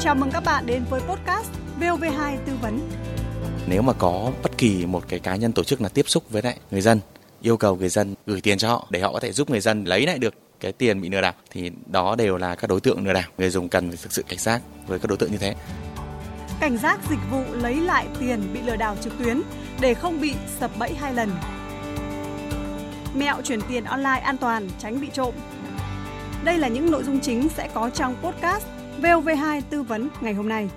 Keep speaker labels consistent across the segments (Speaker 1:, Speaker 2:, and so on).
Speaker 1: Chào mừng các bạn đến với podcast VOV2 tư vấn.
Speaker 2: Nếu mà có bất kỳ một cái cá nhân tổ chức là tiếp xúc với lại người dân, yêu cầu người dân gửi tiền cho họ để họ có thể giúp người dân lấy lại được cái tiền bị lừa đảo thì đó đều là các đối tượng lừa đảo. Người dùng cần phải thực sự cảnh giác với các đối tượng như thế.
Speaker 1: Cảnh giác dịch vụ lấy lại tiền bị lừa đảo trực tuyến để không bị sập bẫy hai lần. Mẹo chuyển tiền online an toàn tránh bị trộm. Đây là những nội dung chính sẽ có trong podcast VOV2 tư vấn ngày hôm nay.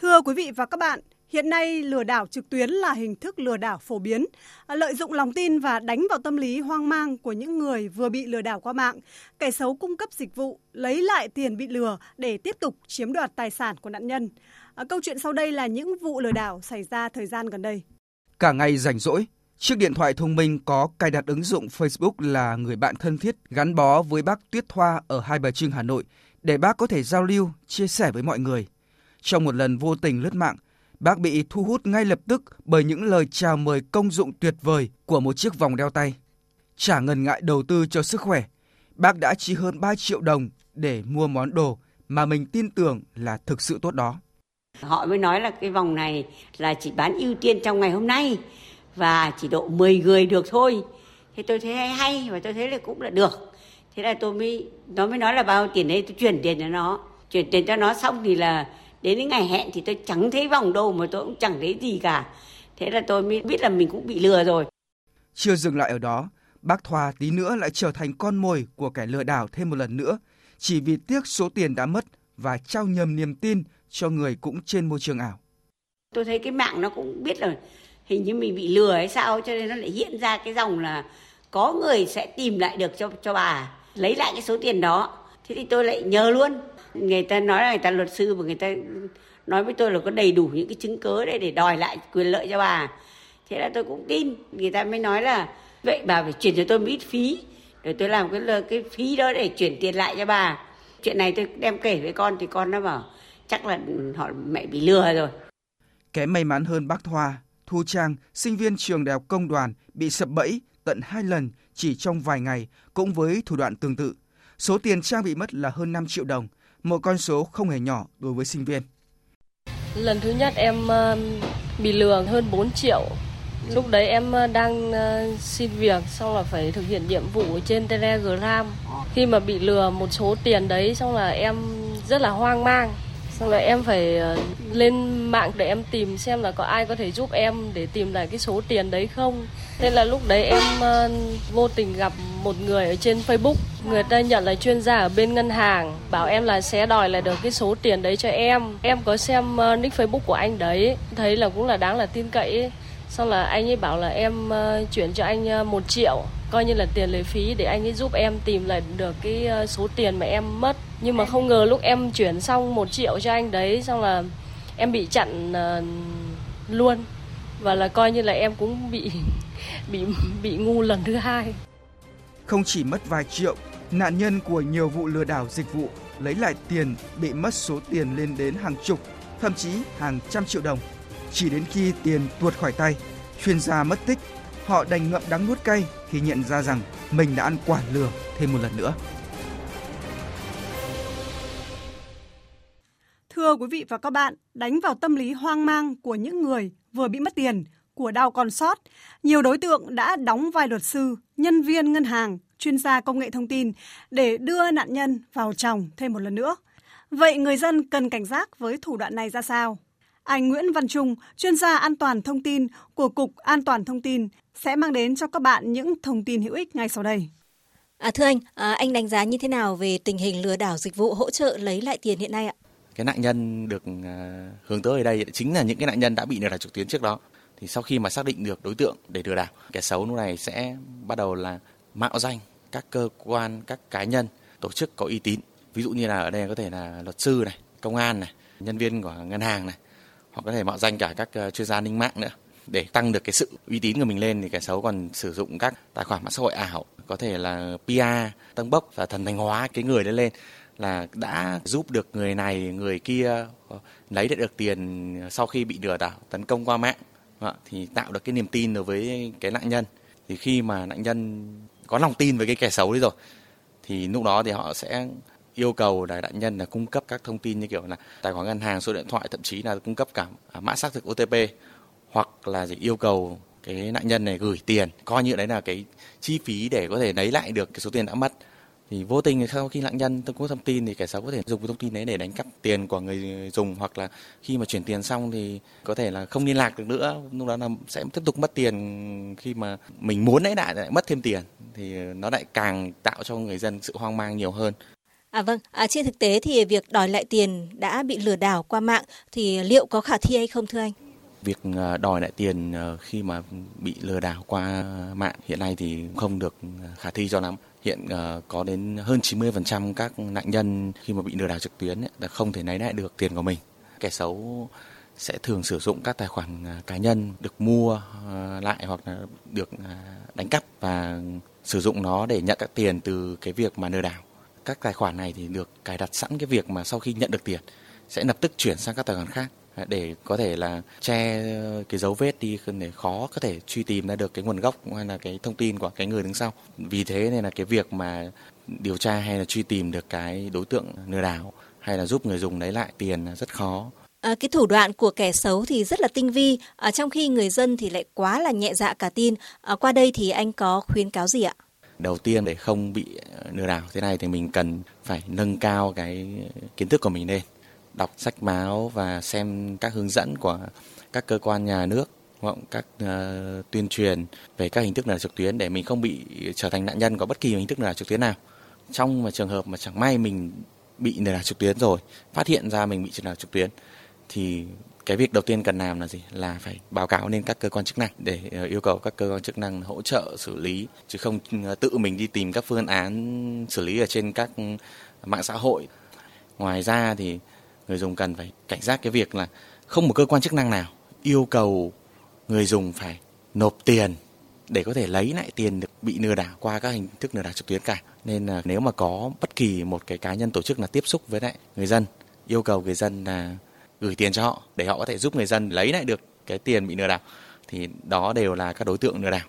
Speaker 1: Thưa quý vị và các bạn, hiện nay lừa đảo trực tuyến là hình thức lừa đảo phổ biến, à, lợi dụng lòng tin và đánh vào tâm lý hoang mang của những người vừa bị lừa đảo qua mạng. Kẻ xấu cung cấp dịch vụ lấy lại tiền bị lừa để tiếp tục chiếm đoạt tài sản của nạn nhân. À, câu chuyện sau đây là những vụ lừa đảo xảy ra thời gian gần đây.
Speaker 3: Cả ngày rảnh rỗi, Chiếc điện thoại thông minh có cài đặt ứng dụng Facebook là người bạn thân thiết gắn bó với bác Tuyết Thoa ở Hai Bà Trưng, Hà Nội để bác có thể giao lưu, chia sẻ với mọi người. Trong một lần vô tình lướt mạng, bác bị thu hút ngay lập tức bởi những lời chào mời công dụng tuyệt vời của một chiếc vòng đeo tay. Chả ngần ngại đầu tư cho sức khỏe, bác đã chi hơn 3 triệu đồng để mua món đồ mà mình tin tưởng là thực sự tốt đó.
Speaker 4: Họ mới nói là cái vòng này là chỉ bán ưu tiên trong ngày hôm nay và chỉ độ 10 người được thôi thế tôi thấy hay hay và tôi thấy là cũng là được thế là tôi mới nó mới nói là bao tiền đấy tôi chuyển tiền cho nó chuyển tiền cho nó xong thì là đến cái ngày hẹn thì tôi chẳng thấy vòng đâu mà tôi cũng chẳng thấy gì cả. Thế là tôi mới biết là mình cũng bị lừa rồi.
Speaker 3: Chưa dừng lại ở đó bác Thoa tí nữa lại trở thành con mồi của kẻ lừa đảo thêm một lần nữa chỉ vì tiếc số tiền đã mất và trao nhầm niềm tin cho người cũng trên môi trường ảo.
Speaker 4: Tôi thấy cái mạng nó cũng biết là hình như mình bị lừa hay sao cho nên nó lại hiện ra cái dòng là có người sẽ tìm lại được cho cho bà lấy lại cái số tiền đó. Thế thì tôi lại nhờ luôn người ta nói là người ta luật sư và người ta nói với tôi là có đầy đủ những cái chứng cớ để để đòi lại quyền lợi cho bà. Thế là tôi cũng tin. Người ta mới nói là vậy bà phải chuyển cho tôi ít phí để tôi làm cái cái phí đó để chuyển tiền lại cho bà. Chuyện này tôi đem kể với con thì con nó bảo chắc là họ mẹ bị lừa rồi.
Speaker 3: Kém may mắn hơn bác Thoa Thu Trang, sinh viên trường đại học công đoàn, bị sập bẫy tận hai lần chỉ trong vài ngày, cũng với thủ đoạn tương tự. Số tiền Trang bị mất là hơn 5 triệu đồng, một con số không hề nhỏ đối với sinh viên.
Speaker 5: Lần thứ nhất em ờ, bị lừa hơn 4 triệu. Lúc đấy em ờ, đang ờ, xin việc, xong là phải thực hiện nhiệm vụ trên Telegram. Khi mà bị lừa một số tiền đấy, xong là em rất là hoang mang xong là em phải ờ, lên mạng để em tìm xem là có ai có thể giúp em để tìm lại cái số tiền đấy không. Thế là lúc đấy em ờ, vô tình gặp một người ở trên facebook. Người ta nhận là chuyên gia ở bên ngân hàng, bảo em là sẽ đòi lại được cái số tiền đấy cho em. Em có xem ờ, nick facebook của anh đấy, thấy là cũng là đáng là tin cậy xong là anh ấy bảo là em chuyển cho anh một triệu, coi như là tiền lệ phí để anh ấy giúp em tìm lại được cái số tiền mà em mất nhưng mà không ngờ lúc em chuyển xong một triệu cho anh đấy xong là em bị chặn uh, luôn. Và là coi như là em cũng bị bị bị ngu lần thứ hai.
Speaker 3: Không chỉ mất vài triệu nạn nhân của nhiều vụ lừa đảo dịch vụ lấy lại tiền bị mất số tiền lên đến hàng chục thậm chí hàng trăm triệu đồng. Chỉ đến khi tiền tuột khỏi tay chuyên gia mất tích họ đành ngậm đắng nuốt cay khi nhận ra rằng mình đã ăn quả lừa thêm một lần nữa.
Speaker 1: Thưa quý vị và các bạn, đánh vào tâm lý hoang mang của những người vừa bị mất tiền, của đau còn sót, nhiều đối tượng đã đóng vai luật sư, nhân viên ngân hàng, chuyên gia công nghệ thông tin để đưa nạn nhân vào chồng thêm một lần nữa. Vậy người dân cần cảnh giác với thủ đoạn này ra sao? Anh Nguyễn Văn Trung, chuyên gia an toàn thông tin của Cục An toàn thông tin sẽ mang đến cho các bạn những thông tin hữu ích ngay sau đây.
Speaker 6: À, thưa anh, à, anh đánh giá như thế nào về tình hình lừa đảo dịch vụ hỗ trợ lấy lại tiền hiện nay ạ?
Speaker 2: Cái nạn nhân được à, hướng tới ở đây chính là những cái nạn nhân đã bị lừa đảo trực tuyến trước đó. Thì sau khi mà xác định được đối tượng để lừa đảo, kẻ xấu lúc này sẽ bắt đầu là mạo danh các cơ quan, các cá nhân, tổ chức có uy tín. Ví dụ như là ở đây có thể là luật sư này, công an này, nhân viên của ngân hàng này. Hoặc có thể mạo danh cả các à, chuyên gia an ninh mạng nữa. Để tăng được cái sự uy tín của mình lên thì kẻ xấu còn sử dụng các tài khoản mạng xã hội ảo, có thể là PR tăng bốc và thần thánh hóa, cái người đấy lên là đã giúp được người này người kia ờ, lấy được tiền sau khi bị lừa đảo tấn công qua mạng thì tạo được cái niềm tin đối với cái nạn nhân. Thì khi mà nạn nhân có lòng tin với cái kẻ xấu đấy rồi thì lúc đó thì họ sẽ yêu cầu là nạn nhân là cung cấp các thông tin như kiểu là tài khoản ngân hàng, số điện thoại, thậm chí là cung cấp cả mã xác thực OTP hoặc là gì yêu cầu cái nạn nhân này gửi tiền. Coi như đấy là cái chi phí để có thể lấy lại được cái số tiền đã mất thì vô tình sau khi nạn nhân cung cấp thông tin thì kẻ xấu có thể dùng cái thông tin đấy để đánh cắp tiền của người dùng hoặc là khi mà chuyển tiền xong thì có thể là không liên lạc được nữa. Lúc đó là sẽ tiếp tục mất tiền khi mà mình muốn lấy lại lại mất thêm tiền. Thì nó lại càng tạo cho người dân sự hoang mang nhiều hơn.
Speaker 6: À vâng, à, trên thực tế thì việc đòi lại tiền đã bị lừa đảo qua mạng thì liệu có khả thi hay không thưa anh?
Speaker 2: Việc ờ, đòi lại tiền ờ, khi mà bị lừa đảo qua mạng hiện nay thì không được ờ, khả thi cho lắm. Hiện có đến hơn 90% các nạn nhân khi mà bị lừa đảo trực tuyến là không thể lấy lại được tiền của mình. Kẻ xấu sẽ thường sử dụng các tài khoản cá nhân được mua lại hoặc là được đánh cắp và sử dụng nó để nhận các tiền từ cái việc mà lừa đảo các tài khoản này thì được cài đặt sẵn cái việc mà sau khi nhận được tiền, sẽ lập tức chuyển sang các tài khoản khác để có thể là che cái dấu vết đi để khó có thể truy tìm ra được cái nguồn gốc hay là cái thông tin của cái người đứng sau. Vì thế nên là cái việc mà điều tra hay là truy tìm được cái đối tượng lừa đảo hay là giúp người dùng lấy lại tiền là rất khó.
Speaker 6: À, cái thủ đoạn của kẻ xấu thì rất là tinh vi, à, trong khi người dân thì lại quá là nhẹ dạ cả tin. À, qua đây thì anh có khuyến cáo gì ạ?
Speaker 2: đầu tiên để không bị lừa đảo thế này thì mình cần phải nâng cao cái kiến thức của mình lên đọc sách báo và xem các hướng dẫn của các cơ quan nhà nước hoặc các uh, tuyên truyền về các hình thức lừa đảo trực tuyến để mình không bị trở thành nạn nhân của bất kỳ hình thức lừa đảo trực tuyến nào. Trong mà trường hợp mà chẳng may mình bị lừa đảo trực tuyến rồi phát hiện ra mình bị lừa đảo trực tuyến thì cái việc đầu tiên cần làm là gì? Là phải báo cáo lên các cơ quan chức năng để ờ, yêu cầu các cơ quan chức năng hỗ trợ xử lý chứ không ờ, tự mình đi tìm các phương án xử lý ở trên các mạng xã hội. Ngoài ra thì người dùng cần phải cảnh giác cái việc là không một cơ quan chức năng nào yêu cầu người dùng phải nộp tiền để có thể lấy lại tiền được bị lừa đảo qua các hình thức lừa đảo trực tuyến cả. Nên là nếu mà có bất kỳ một cái cá nhân tổ chức là tiếp xúc với lại người dân, yêu cầu người dân là gửi tiền cho họ để họ có thể giúp người dân lấy lại được cái tiền bị lừa đảo, thì đó đều là các đối tượng lừa đảo.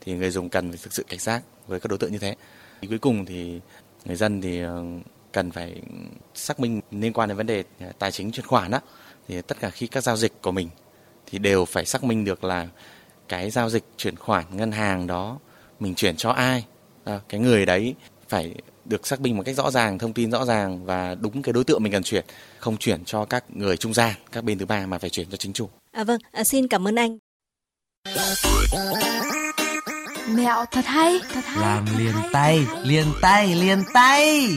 Speaker 2: Thì người dùng cần phải thực sự cảnh giác với các đối tượng như thế. Thì cuối cùng thì người dân thì ờ, cần phải xác minh liên quan đến vấn đề à, tài chính chuyển khoản đó thì tất cả khi các giao dịch của mình thì đều phải xác minh được là cái giao dịch chuyển khoản ngân hàng đó mình chuyển cho ai à, cái người đấy phải được xác minh một cách rõ ràng, thông tin rõ ràng và đúng cái đối tượng mình cần chuyển, không chuyển cho các người trung gian, các bên thứ ba mà phải chuyển cho chính chủ.
Speaker 6: À vâng, à, xin cảm ơn anh.
Speaker 7: Mẹo thật hay, thật hay.
Speaker 8: Làm liền tay, liền tay, liền tay.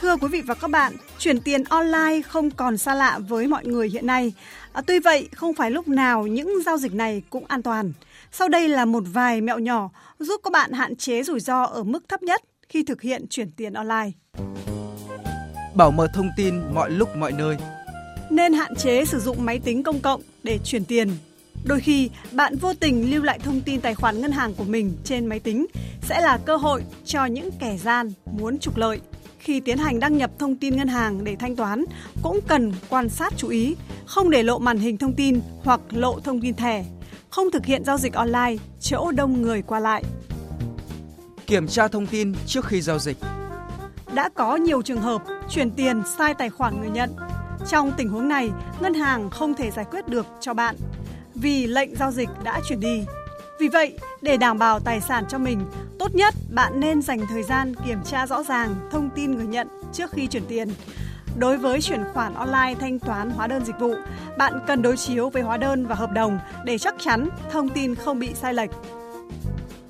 Speaker 1: Thưa quý vị và các bạn, chuyển tiền online không còn xa lạ với mọi người hiện nay. À, tuy vậy, không phải lúc nào những giao dịch này cũng an toàn. Sau đây là một vài mẹo nhỏ giúp các bạn hạn chế rủi ro ở mức thấp nhất khi thực hiện chuyển tiền online.
Speaker 3: Bảo mật thông tin mọi lúc mọi nơi.
Speaker 1: Nên hạn chế sử dụng máy tính công cộng để chuyển tiền. Đôi khi, bạn vô tình lưu lại thông tin tài khoản ngân hàng của mình trên máy tính sẽ là cơ hội cho những kẻ gian muốn trục lợi. Khi tiến hành đăng nhập thông tin ngân hàng để thanh toán, cũng cần quan sát chú ý, không để lộ màn hình thông tin hoặc lộ thông tin thẻ không thực hiện giao dịch online chỗ đông người qua lại.
Speaker 3: Kiểm tra thông tin trước khi giao dịch.
Speaker 1: Đã có nhiều trường hợp chuyển tiền sai tài khoản người nhận. Trong tình huống này, ngân hàng không thể giải quyết được cho bạn vì lệnh giao dịch đã chuyển đi. Vì vậy, để đảm bảo tài sản cho mình, tốt nhất bạn nên dành thời gian kiểm tra rõ ràng thông tin người nhận trước khi chuyển tiền Đối với chuyển khoản online thanh toán hóa đơn dịch vụ, bạn cần đối chiếu với hóa đơn và hợp đồng để chắc chắn thông tin không bị sai lệch.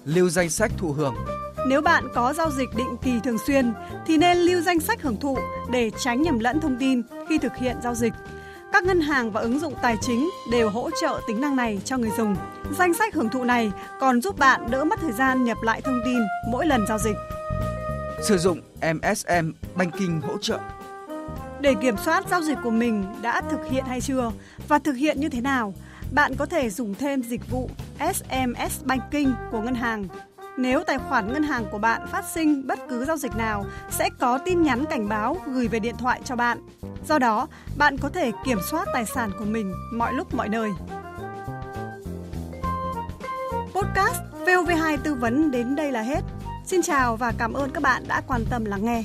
Speaker 3: Lưu danh sách thụ hưởng
Speaker 1: nếu bạn có giao dịch định kỳ thường xuyên thì nên lưu danh sách hưởng thụ để tránh nhầm lẫn thông tin khi thực hiện giao dịch. Các ngân hàng và ứng dụng tài chính đều hỗ trợ tính năng này cho người dùng. Danh sách hưởng thụ này còn giúp bạn đỡ mất thời gian nhập lại thông tin mỗi lần giao dịch.
Speaker 3: Sử dụng MSM Banking hỗ trợ
Speaker 1: để kiểm soát giao dịch của mình đã thực hiện hay chưa và thực hiện như thế nào, bạn có thể dùng thêm dịch vụ SMS Banking của ngân hàng. Nếu tài khoản ngân hàng của bạn phát sinh bất cứ giao dịch nào, sẽ có tin nhắn cảnh báo gửi về điện thoại cho bạn. Do đó, bạn có thể kiểm soát tài sản của mình mọi lúc mọi nơi. Podcast VOV2 tư vấn đến đây là hết. Xin chào và cảm ơn các bạn đã quan tâm lắng nghe.